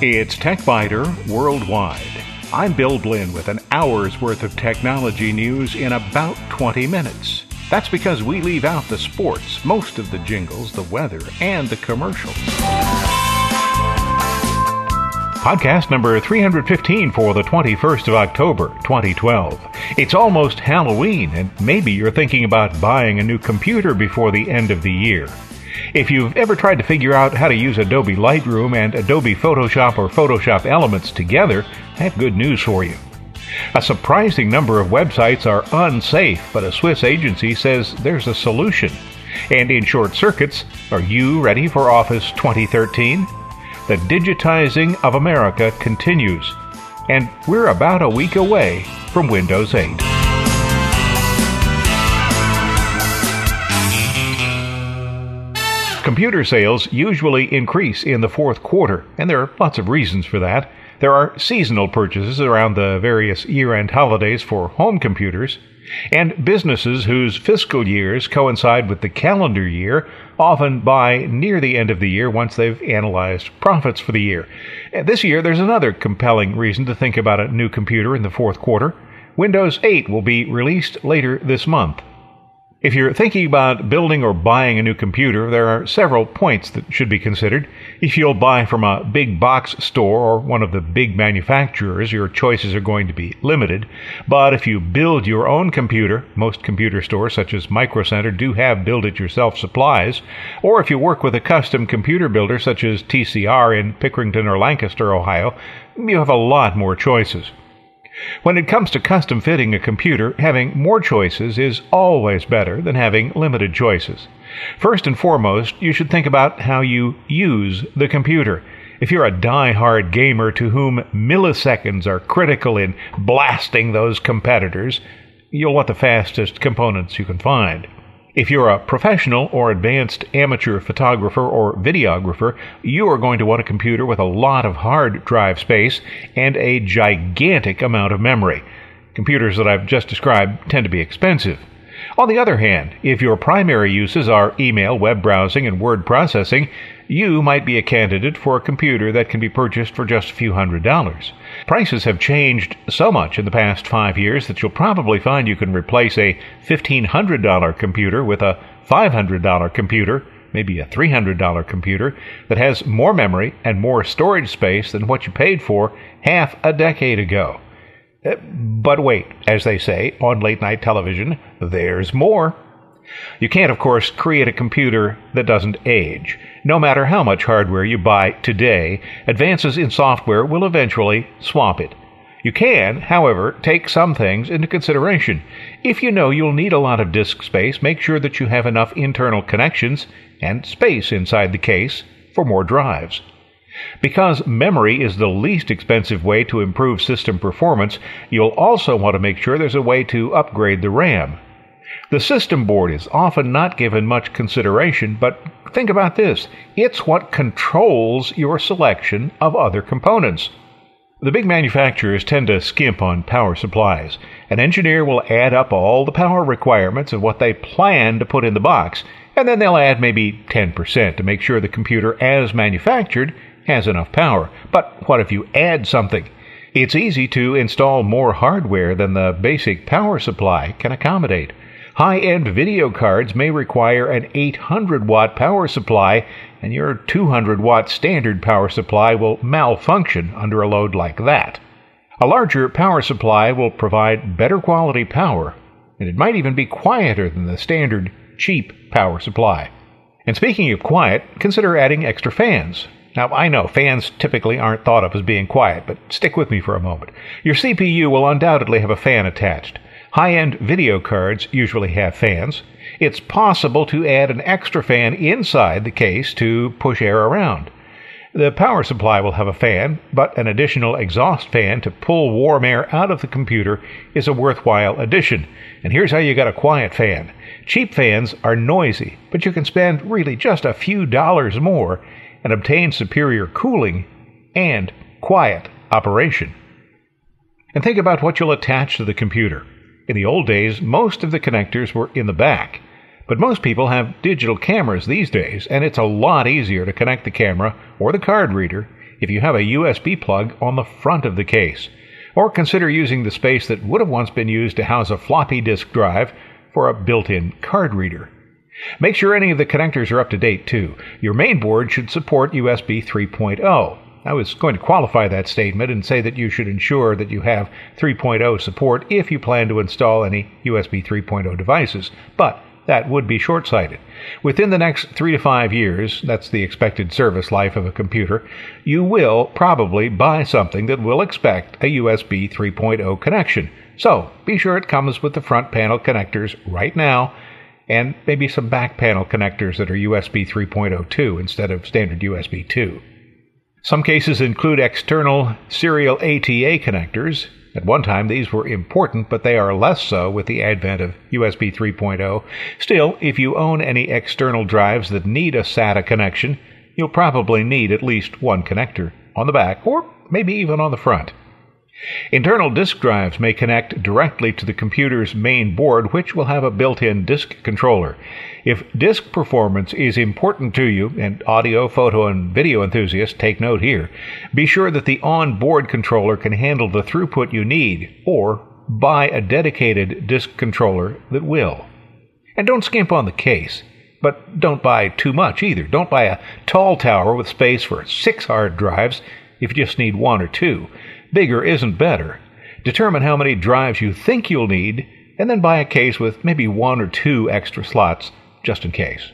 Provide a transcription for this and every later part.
It's TechByter Worldwide. I'm Bill Blinn with an hour's worth of technology news in about 20 minutes. That's because we leave out the sports, most of the jingles, the weather, and the commercials. Podcast number 315 for the 21st of October, 2012. It's almost Halloween, and maybe you're thinking about buying a new computer before the end of the year. If you've ever tried to figure out how to use Adobe Lightroom and Adobe Photoshop or Photoshop Elements together, I have good news for you. A surprising number of websites are unsafe, but a Swiss agency says there's a solution. And in short circuits, are you ready for Office 2013? The digitizing of America continues, and we're about a week away from Windows 8. Computer sales usually increase in the fourth quarter, and there are lots of reasons for that. There are seasonal purchases around the various year end holidays for home computers, and businesses whose fiscal years coincide with the calendar year often buy near the end of the year once they've analyzed profits for the year. This year, there's another compelling reason to think about a new computer in the fourth quarter. Windows 8 will be released later this month. If you're thinking about building or buying a new computer, there are several points that should be considered. If you'll buy from a big box store or one of the big manufacturers, your choices are going to be limited. But if you build your own computer, most computer stores such as Micro Center do have build it yourself supplies, or if you work with a custom computer builder such as TCR in Pickerington or Lancaster, Ohio, you have a lot more choices. When it comes to custom fitting a computer, having more choices is always better than having limited choices. First and foremost, you should think about how you use the computer. If you're a die-hard gamer to whom milliseconds are critical in blasting those competitors, you'll want the fastest components you can find. If you're a professional or advanced amateur photographer or videographer, you are going to want a computer with a lot of hard drive space and a gigantic amount of memory. Computers that I've just described tend to be expensive. On the other hand, if your primary uses are email, web browsing, and word processing, you might be a candidate for a computer that can be purchased for just a few hundred dollars. Prices have changed so much in the past five years that you'll probably find you can replace a $1,500 computer with a $500 computer, maybe a $300 computer, that has more memory and more storage space than what you paid for half a decade ago. But wait, as they say on late night television, there's more. You can't, of course, create a computer that doesn't age. No matter how much hardware you buy today, advances in software will eventually swamp it. You can, however, take some things into consideration. If you know you'll need a lot of disk space, make sure that you have enough internal connections and space inside the case for more drives. Because memory is the least expensive way to improve system performance, you'll also want to make sure there's a way to upgrade the RAM. The system board is often not given much consideration, but think about this it's what controls your selection of other components. The big manufacturers tend to skimp on power supplies. An engineer will add up all the power requirements of what they plan to put in the box, and then they'll add maybe 10% to make sure the computer, as manufactured, has enough power. But what if you add something? It's easy to install more hardware than the basic power supply can accommodate. High end video cards may require an 800 watt power supply, and your 200 watt standard power supply will malfunction under a load like that. A larger power supply will provide better quality power, and it might even be quieter than the standard cheap power supply. And speaking of quiet, consider adding extra fans. Now, I know fans typically aren't thought of as being quiet, but stick with me for a moment. Your CPU will undoubtedly have a fan attached. High end video cards usually have fans. It's possible to add an extra fan inside the case to push air around. The power supply will have a fan, but an additional exhaust fan to pull warm air out of the computer is a worthwhile addition. And here's how you get a quiet fan. Cheap fans are noisy, but you can spend really just a few dollars more and obtain superior cooling and quiet operation. And think about what you'll attach to the computer. In the old days, most of the connectors were in the back. But most people have digital cameras these days, and it's a lot easier to connect the camera or the card reader if you have a USB plug on the front of the case. Or consider using the space that would have once been used to house a floppy disk drive for a built in card reader. Make sure any of the connectors are up to date too. Your main board should support USB 3.0. I was going to qualify that statement and say that you should ensure that you have 3.0 support if you plan to install any USB 3.0 devices, but that would be short sighted. Within the next three to five years, that's the expected service life of a computer, you will probably buy something that will expect a USB 3.0 connection. So be sure it comes with the front panel connectors right now and maybe some back panel connectors that are USB 3.02 instead of standard USB 2. Some cases include external serial ATA connectors. At one time, these were important, but they are less so with the advent of USB 3.0. Still, if you own any external drives that need a SATA connection, you'll probably need at least one connector on the back or maybe even on the front. Internal disk drives may connect directly to the computer's main board, which will have a built in disk controller. If disk performance is important to you, and audio, photo, and video enthusiasts take note here, be sure that the on board controller can handle the throughput you need, or buy a dedicated disk controller that will. And don't skimp on the case. But don't buy too much either. Don't buy a tall tower with space for six hard drives if you just need one or two. Bigger isn't better. Determine how many drives you think you'll need, and then buy a case with maybe one or two extra slots just in case.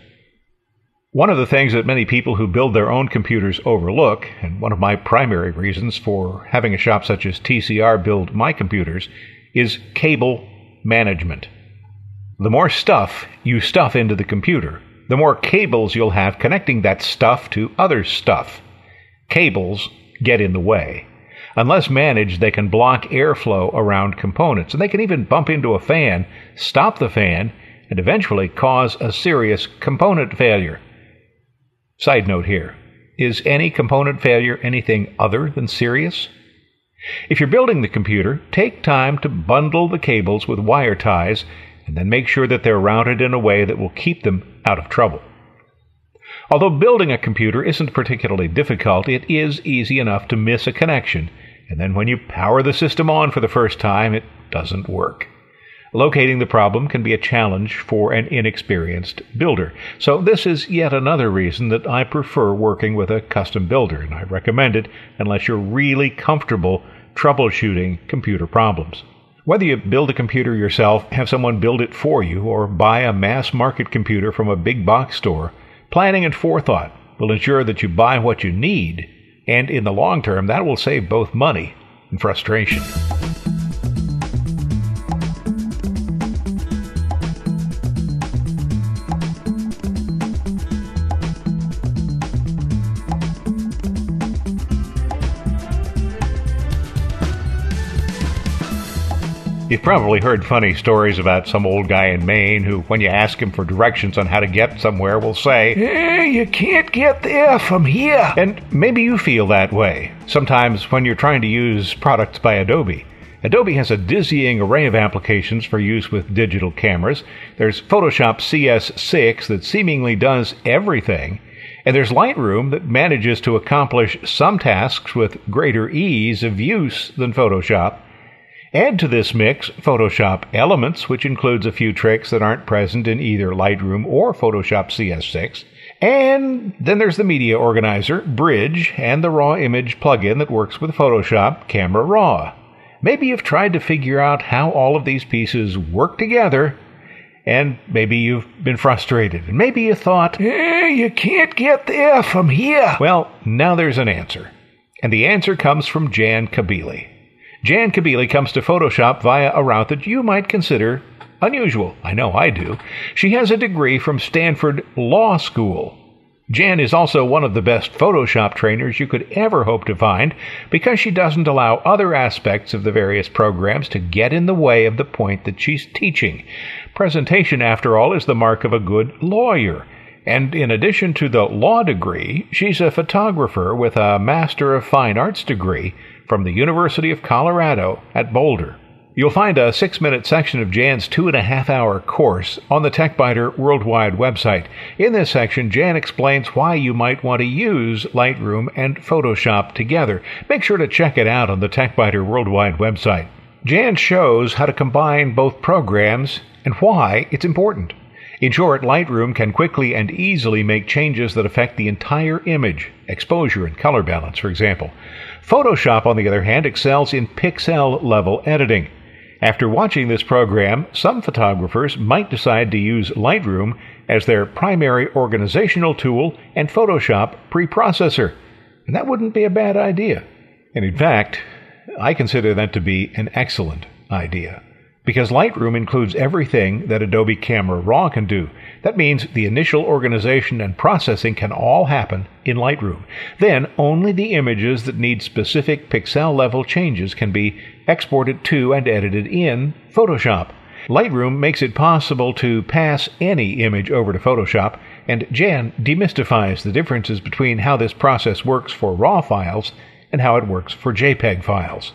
One of the things that many people who build their own computers overlook, and one of my primary reasons for having a shop such as TCR build my computers, is cable management. The more stuff you stuff into the computer, the more cables you'll have connecting that stuff to other stuff. Cables get in the way. Unless managed, they can block airflow around components, and they can even bump into a fan, stop the fan, and eventually cause a serious component failure. Side note here is any component failure anything other than serious? If you're building the computer, take time to bundle the cables with wire ties and then make sure that they're routed in a way that will keep them out of trouble. Although building a computer isn't particularly difficult, it is easy enough to miss a connection and then when you power the system on for the first time, it doesn't work. Locating the problem can be a challenge for an inexperienced builder. So, this is yet another reason that I prefer working with a custom builder, and I recommend it unless you're really comfortable troubleshooting computer problems. Whether you build a computer yourself, have someone build it for you, or buy a mass market computer from a big box store, planning and forethought will ensure that you buy what you need and in the long term, that will save both money and frustration. You've probably heard funny stories about some old guy in Maine who, when you ask him for directions on how to get somewhere, will say, eh, You can't get there from here. And maybe you feel that way sometimes when you're trying to use products by Adobe. Adobe has a dizzying array of applications for use with digital cameras. There's Photoshop CS6 that seemingly does everything. And there's Lightroom that manages to accomplish some tasks with greater ease of use than Photoshop. Add to this mix Photoshop Elements, which includes a few tricks that aren't present in either Lightroom or Photoshop CS6. And then there's the Media Organizer, Bridge, and the Raw Image plugin that works with Photoshop Camera Raw. Maybe you've tried to figure out how all of these pieces work together, and maybe you've been frustrated. And maybe you thought, eh, you can't get there from here. Well, now there's an answer. And the answer comes from Jan Kabili. Jan Kabili comes to Photoshop via a route that you might consider unusual. I know I do. She has a degree from Stanford Law School. Jan is also one of the best Photoshop trainers you could ever hope to find because she doesn't allow other aspects of the various programs to get in the way of the point that she's teaching. Presentation, after all, is the mark of a good lawyer. And in addition to the law degree, she's a photographer with a Master of Fine Arts degree from the University of Colorado at Boulder. You'll find a six minute section of Jan's two and a half hour course on the TechByter Worldwide website. In this section, Jan explains why you might want to use Lightroom and Photoshop together. Make sure to check it out on the TechByter Worldwide website. Jan shows how to combine both programs and why it's important. In short, Lightroom can quickly and easily make changes that affect the entire image, exposure and color balance, for example. Photoshop, on the other hand, excels in pixel level editing. After watching this program, some photographers might decide to use Lightroom as their primary organizational tool and Photoshop preprocessor. And that wouldn't be a bad idea. And in fact, I consider that to be an excellent idea. Because Lightroom includes everything that Adobe Camera Raw can do. That means the initial organization and processing can all happen in Lightroom. Then only the images that need specific pixel level changes can be exported to and edited in Photoshop. Lightroom makes it possible to pass any image over to Photoshop, and Jan demystifies the differences between how this process works for RAW files and how it works for JPEG files.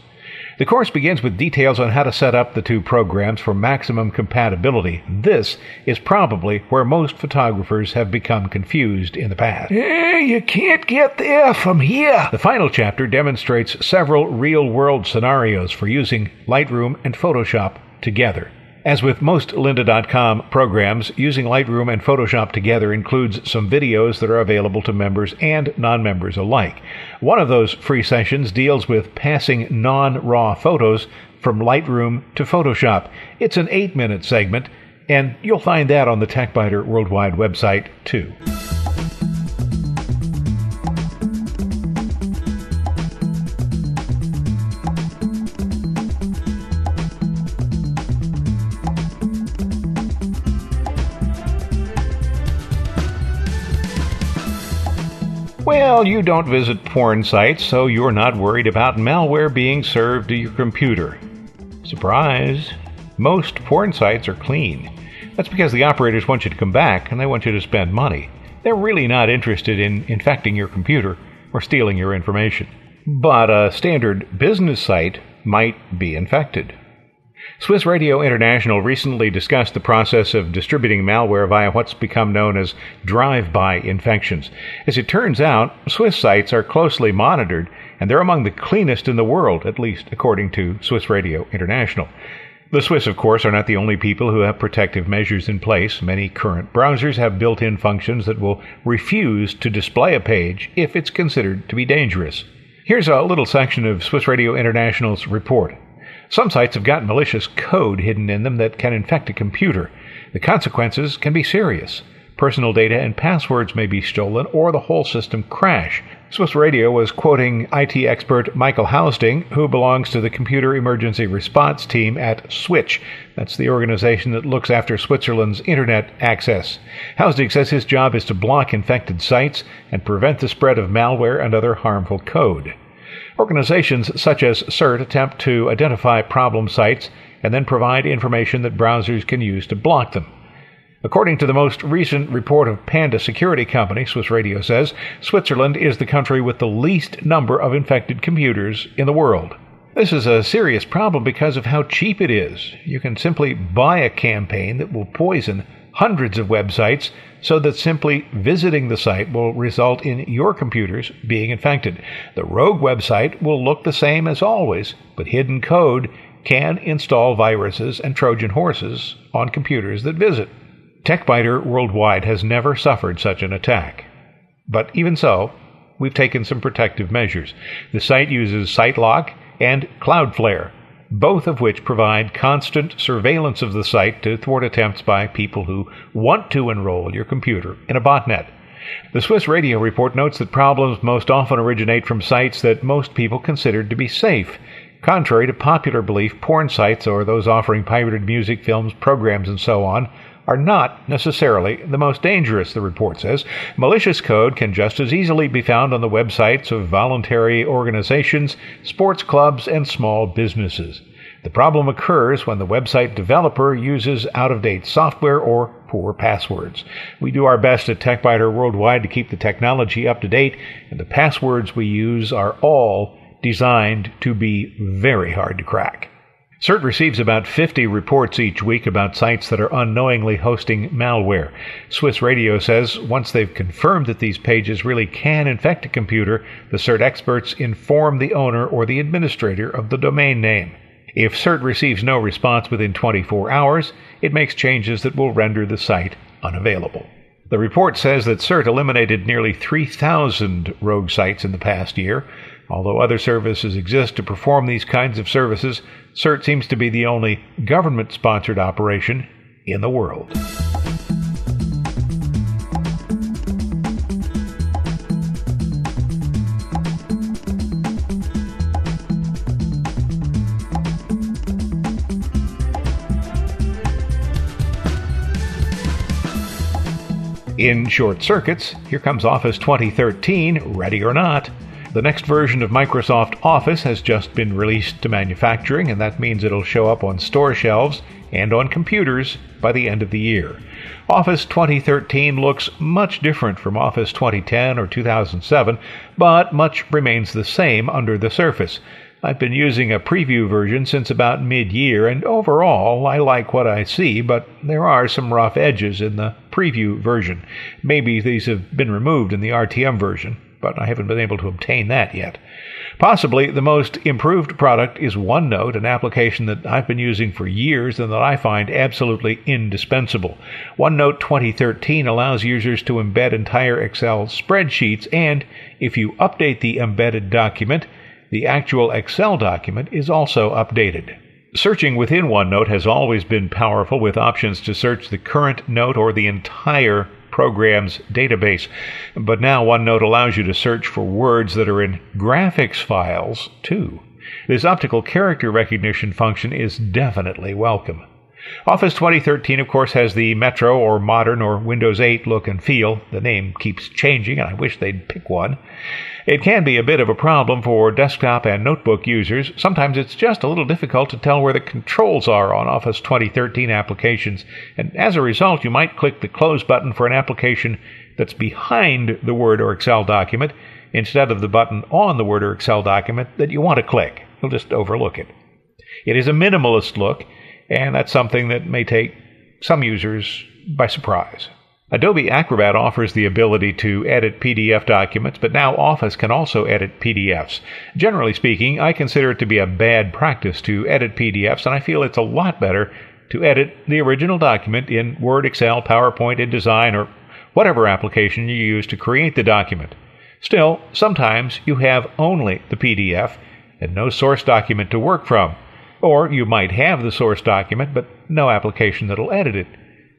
The course begins with details on how to set up the two programs for maximum compatibility. This is probably where most photographers have become confused in the past. Eh, you can't get there from here. The final chapter demonstrates several real world scenarios for using Lightroom and Photoshop together. As with most lynda.com programs, using Lightroom and Photoshop together includes some videos that are available to members and non-members alike. One of those free sessions deals with passing non-RAW photos from Lightroom to Photoshop. It's an 8-minute segment, and you'll find that on the TechByter Worldwide website too. Well, you don't visit porn sites, so you're not worried about malware being served to your computer. Surprise! Most porn sites are clean. That's because the operators want you to come back and they want you to spend money. They're really not interested in infecting your computer or stealing your information. But a standard business site might be infected. Swiss Radio International recently discussed the process of distributing malware via what's become known as drive by infections. As it turns out, Swiss sites are closely monitored, and they're among the cleanest in the world, at least according to Swiss Radio International. The Swiss, of course, are not the only people who have protective measures in place. Many current browsers have built in functions that will refuse to display a page if it's considered to be dangerous. Here's a little section of Swiss Radio International's report. Some sites have got malicious code hidden in them that can infect a computer. The consequences can be serious. Personal data and passwords may be stolen or the whole system crash. Swiss Radio was quoting IT expert Michael Hausding, who belongs to the Computer Emergency Response Team at Switch. That's the organization that looks after Switzerland's internet access. Hausding says his job is to block infected sites and prevent the spread of malware and other harmful code. Organizations such as CERT attempt to identify problem sites and then provide information that browsers can use to block them. According to the most recent report of Panda Security Company, Swiss Radio says, Switzerland is the country with the least number of infected computers in the world. This is a serious problem because of how cheap it is. You can simply buy a campaign that will poison hundreds of websites so that simply visiting the site will result in your computers being infected. The rogue website will look the same as always, but hidden code can install viruses and Trojan horses on computers that visit. TechByter worldwide has never suffered such an attack. But even so, we've taken some protective measures. The site uses SiteLock and Cloudflare both of which provide constant surveillance of the site to thwart attempts by people who want to enroll your computer in a botnet. The Swiss Radio report notes that problems most often originate from sites that most people consider to be safe. Contrary to popular belief, porn sites or those offering pirated music, films, programs, and so on are not necessarily the most dangerous, the report says. Malicious code can just as easily be found on the websites of voluntary organizations, sports clubs, and small businesses. The problem occurs when the website developer uses out of date software or poor passwords. We do our best at TechByter Worldwide to keep the technology up to date, and the passwords we use are all designed to be very hard to crack. CERT receives about 50 reports each week about sites that are unknowingly hosting malware. Swiss Radio says once they've confirmed that these pages really can infect a computer, the CERT experts inform the owner or the administrator of the domain name. If CERT receives no response within 24 hours, it makes changes that will render the site unavailable. The report says that CERT eliminated nearly 3,000 rogue sites in the past year. Although other services exist to perform these kinds of services, CERT seems to be the only government sponsored operation in the world. In short circuits, here comes Office 2013, ready or not. The next version of Microsoft Office has just been released to manufacturing, and that means it'll show up on store shelves and on computers by the end of the year. Office 2013 looks much different from Office 2010 or 2007, but much remains the same under the surface. I've been using a preview version since about mid year, and overall I like what I see, but there are some rough edges in the preview version. Maybe these have been removed in the RTM version, but I haven't been able to obtain that yet. Possibly the most improved product is OneNote, an application that I've been using for years and that I find absolutely indispensable. OneNote 2013 allows users to embed entire Excel spreadsheets, and if you update the embedded document, the actual Excel document is also updated. Searching within OneNote has always been powerful with options to search the current note or the entire program's database. But now OneNote allows you to search for words that are in graphics files too. This optical character recognition function is definitely welcome. Office 2013, of course, has the Metro or Modern or Windows 8 look and feel. The name keeps changing, and I wish they'd pick one. It can be a bit of a problem for desktop and notebook users. Sometimes it's just a little difficult to tell where the controls are on Office 2013 applications, and as a result, you might click the Close button for an application that's behind the Word or Excel document instead of the button on the Word or Excel document that you want to click. You'll just overlook it. It is a minimalist look, and that's something that may take some users by surprise. Adobe Acrobat offers the ability to edit PDF documents, but now Office can also edit PDFs. Generally speaking, I consider it to be a bad practice to edit PDFs, and I feel it's a lot better to edit the original document in Word, Excel, PowerPoint, InDesign, or whatever application you use to create the document. Still, sometimes you have only the PDF and no source document to work from. Or you might have the source document, but no application that'll edit it.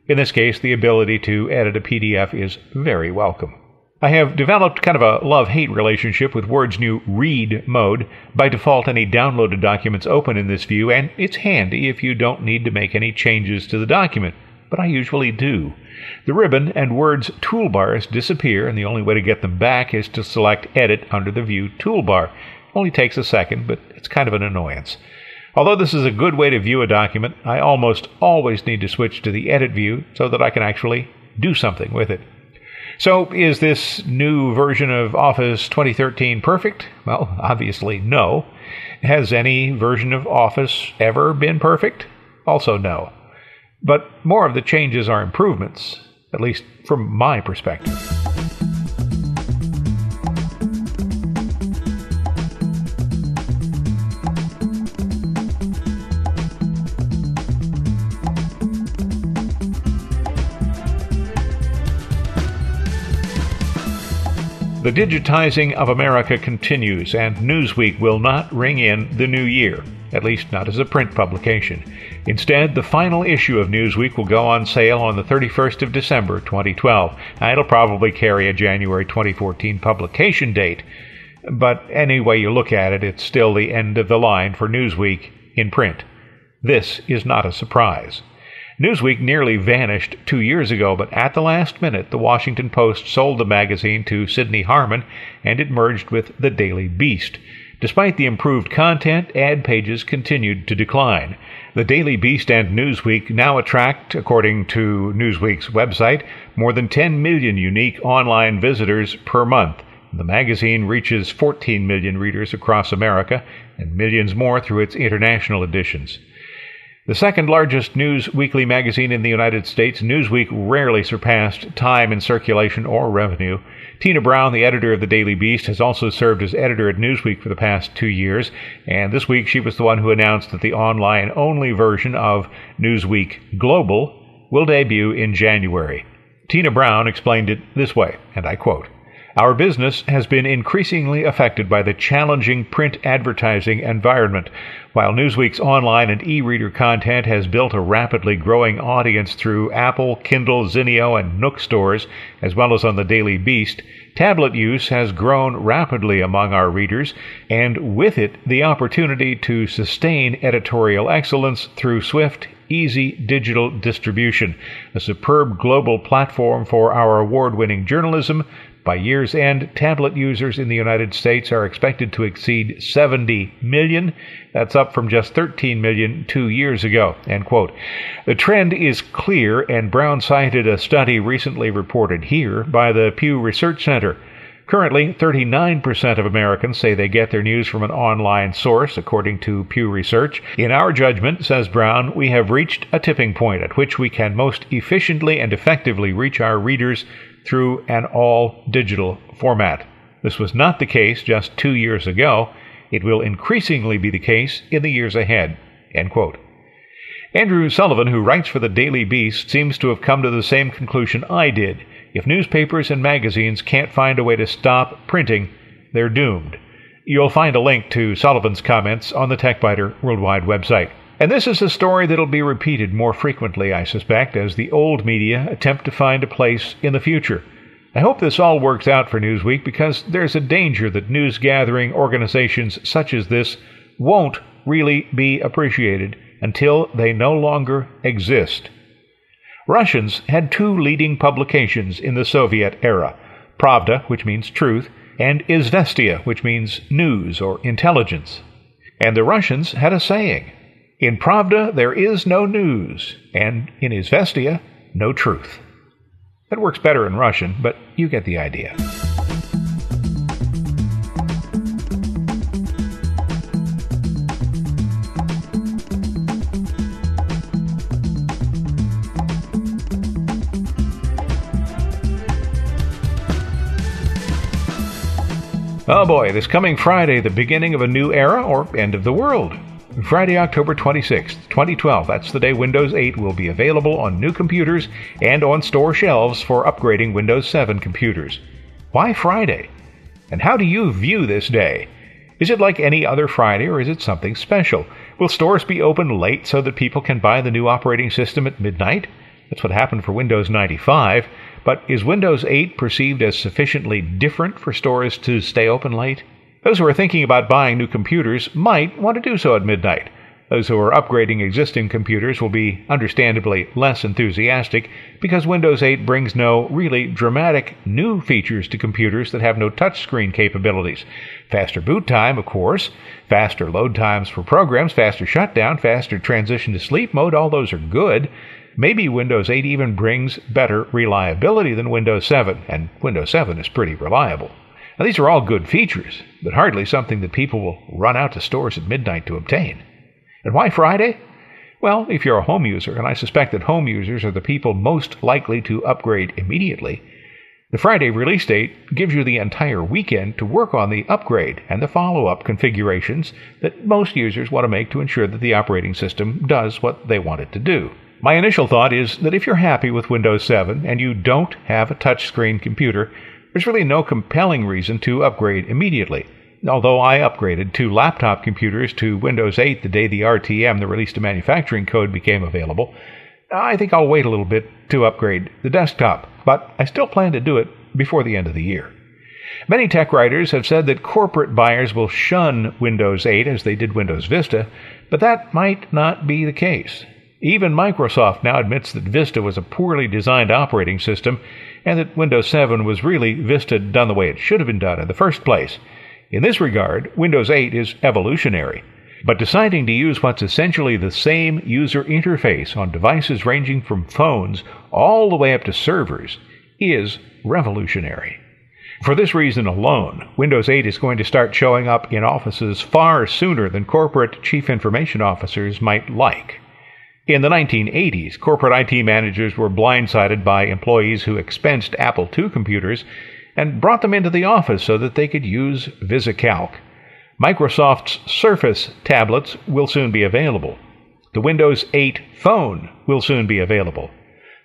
In this case, the ability to edit a PDF is very welcome. I have developed kind of a love hate relationship with Word's new Read mode. By default, any downloaded documents open in this view, and it's handy if you don't need to make any changes to the document, but I usually do. The ribbon and Word's toolbars disappear, and the only way to get them back is to select Edit under the View toolbar. Only takes a second, but it's kind of an annoyance. Although this is a good way to view a document, I almost always need to switch to the edit view so that I can actually do something with it. So, is this new version of Office 2013 perfect? Well, obviously, no. Has any version of Office ever been perfect? Also, no. But more of the changes are improvements, at least from my perspective. The digitizing of America continues, and Newsweek will not ring in the new year, at least not as a print publication. Instead, the final issue of Newsweek will go on sale on the 31st of December 2012. Now, it'll probably carry a January 2014 publication date, but any way you look at it, it's still the end of the line for Newsweek in print. This is not a surprise. Newsweek nearly vanished two years ago, but at the last minute, the Washington Post sold the magazine to Sidney Harman and it merged with the Daily Beast. Despite the improved content, ad pages continued to decline. The Daily Beast and Newsweek now attract, according to Newsweek's website, more than 10 million unique online visitors per month. The magazine reaches 14 million readers across America and millions more through its international editions. The second largest news weekly magazine in the United States, Newsweek rarely surpassed time in circulation or revenue. Tina Brown, the editor of the Daily Beast, has also served as editor at Newsweek for the past two years, and this week she was the one who announced that the online only version of Newsweek Global will debut in January. Tina Brown explained it this way, and I quote our business has been increasingly affected by the challenging print advertising environment. While Newsweek's online and e reader content has built a rapidly growing audience through Apple, Kindle, Zinio, and Nook stores, as well as on the Daily Beast, tablet use has grown rapidly among our readers, and with it, the opportunity to sustain editorial excellence through swift, easy digital distribution, a superb global platform for our award winning journalism by year's end, tablet users in the United States are expected to exceed 70 million. That's up from just 13 million two years ago. End quote. The trend is clear, and Brown cited a study recently reported here by the Pew Research Center. Currently, 39% of Americans say they get their news from an online source, according to Pew Research. In our judgment, says Brown, we have reached a tipping point at which we can most efficiently and effectively reach our readers through an all digital format. This was not the case just two years ago. It will increasingly be the case in the years ahead. Andrew Sullivan, who writes for the Daily Beast, seems to have come to the same conclusion I did. If newspapers and magazines can't find a way to stop printing, they're doomed. You'll find a link to Sullivan's comments on the TechByter Worldwide website. And this is a story that'll be repeated more frequently, I suspect, as the old media attempt to find a place in the future. I hope this all works out for Newsweek because there's a danger that news gathering organizations such as this won't really be appreciated until they no longer exist. Russians had two leading publications in the Soviet era Pravda, which means truth, and Izvestia, which means news or intelligence. And the Russians had a saying in Pravda, there is no news, and in Izvestia, no truth. That works better in Russian, but you get the idea. Oh boy, this coming Friday, the beginning of a new era or end of the world. Friday, October 26th, 2012. That's the day Windows 8 will be available on new computers and on store shelves for upgrading Windows 7 computers. Why Friday? And how do you view this day? Is it like any other Friday or is it something special? Will stores be open late so that people can buy the new operating system at midnight? That's what happened for Windows 95. But is Windows 8 perceived as sufficiently different for stores to stay open late? Those who are thinking about buying new computers might want to do so at midnight. Those who are upgrading existing computers will be understandably less enthusiastic because Windows 8 brings no really dramatic new features to computers that have no touchscreen capabilities. Faster boot time, of course, faster load times for programs, faster shutdown, faster transition to sleep mode, all those are good. Maybe Windows 8 even brings better reliability than Windows 7, and Windows 7 is pretty reliable. Now, these are all good features, but hardly something that people will run out to stores at midnight to obtain. And why Friday? Well, if you're a home user, and I suspect that home users are the people most likely to upgrade immediately, the Friday release date gives you the entire weekend to work on the upgrade and the follow up configurations that most users want to make to ensure that the operating system does what they want it to do. My initial thought is that if you're happy with Windows 7 and you don't have a touchscreen computer, there's really no compelling reason to upgrade immediately. Although I upgraded two laptop computers to Windows 8 the day the RTM, the release to manufacturing code, became available, I think I'll wait a little bit to upgrade the desktop, but I still plan to do it before the end of the year. Many tech writers have said that corporate buyers will shun Windows 8 as they did Windows Vista, but that might not be the case. Even Microsoft now admits that Vista was a poorly designed operating system and that Windows 7 was really Vista done the way it should have been done in the first place. In this regard, Windows 8 is evolutionary. But deciding to use what's essentially the same user interface on devices ranging from phones all the way up to servers is revolutionary. For this reason alone, Windows 8 is going to start showing up in offices far sooner than corporate chief information officers might like. In the 1980s, corporate IT managers were blindsided by employees who expensed Apple II computers and brought them into the office so that they could use VisiCalc. Microsoft's Surface tablets will soon be available. The Windows 8 phone will soon be available.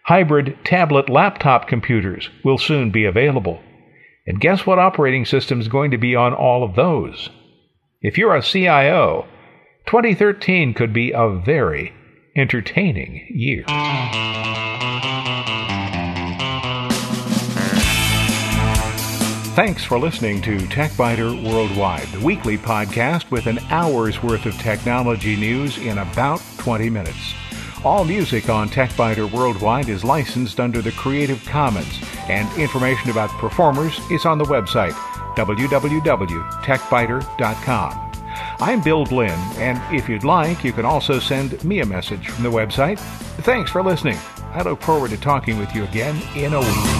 Hybrid tablet laptop computers will soon be available. And guess what operating system is going to be on all of those? If you're a CIO, 2013 could be a very entertaining year. Thanks for listening to TechByter Worldwide, the weekly podcast with an hour's worth of technology news in about 20 minutes. All music on TechByter Worldwide is licensed under the Creative Commons, and information about performers is on the website www.techbyter.com. I'm Bill Blinn, and if you'd like, you can also send me a message from the website. Thanks for listening. I look forward to talking with you again in a week.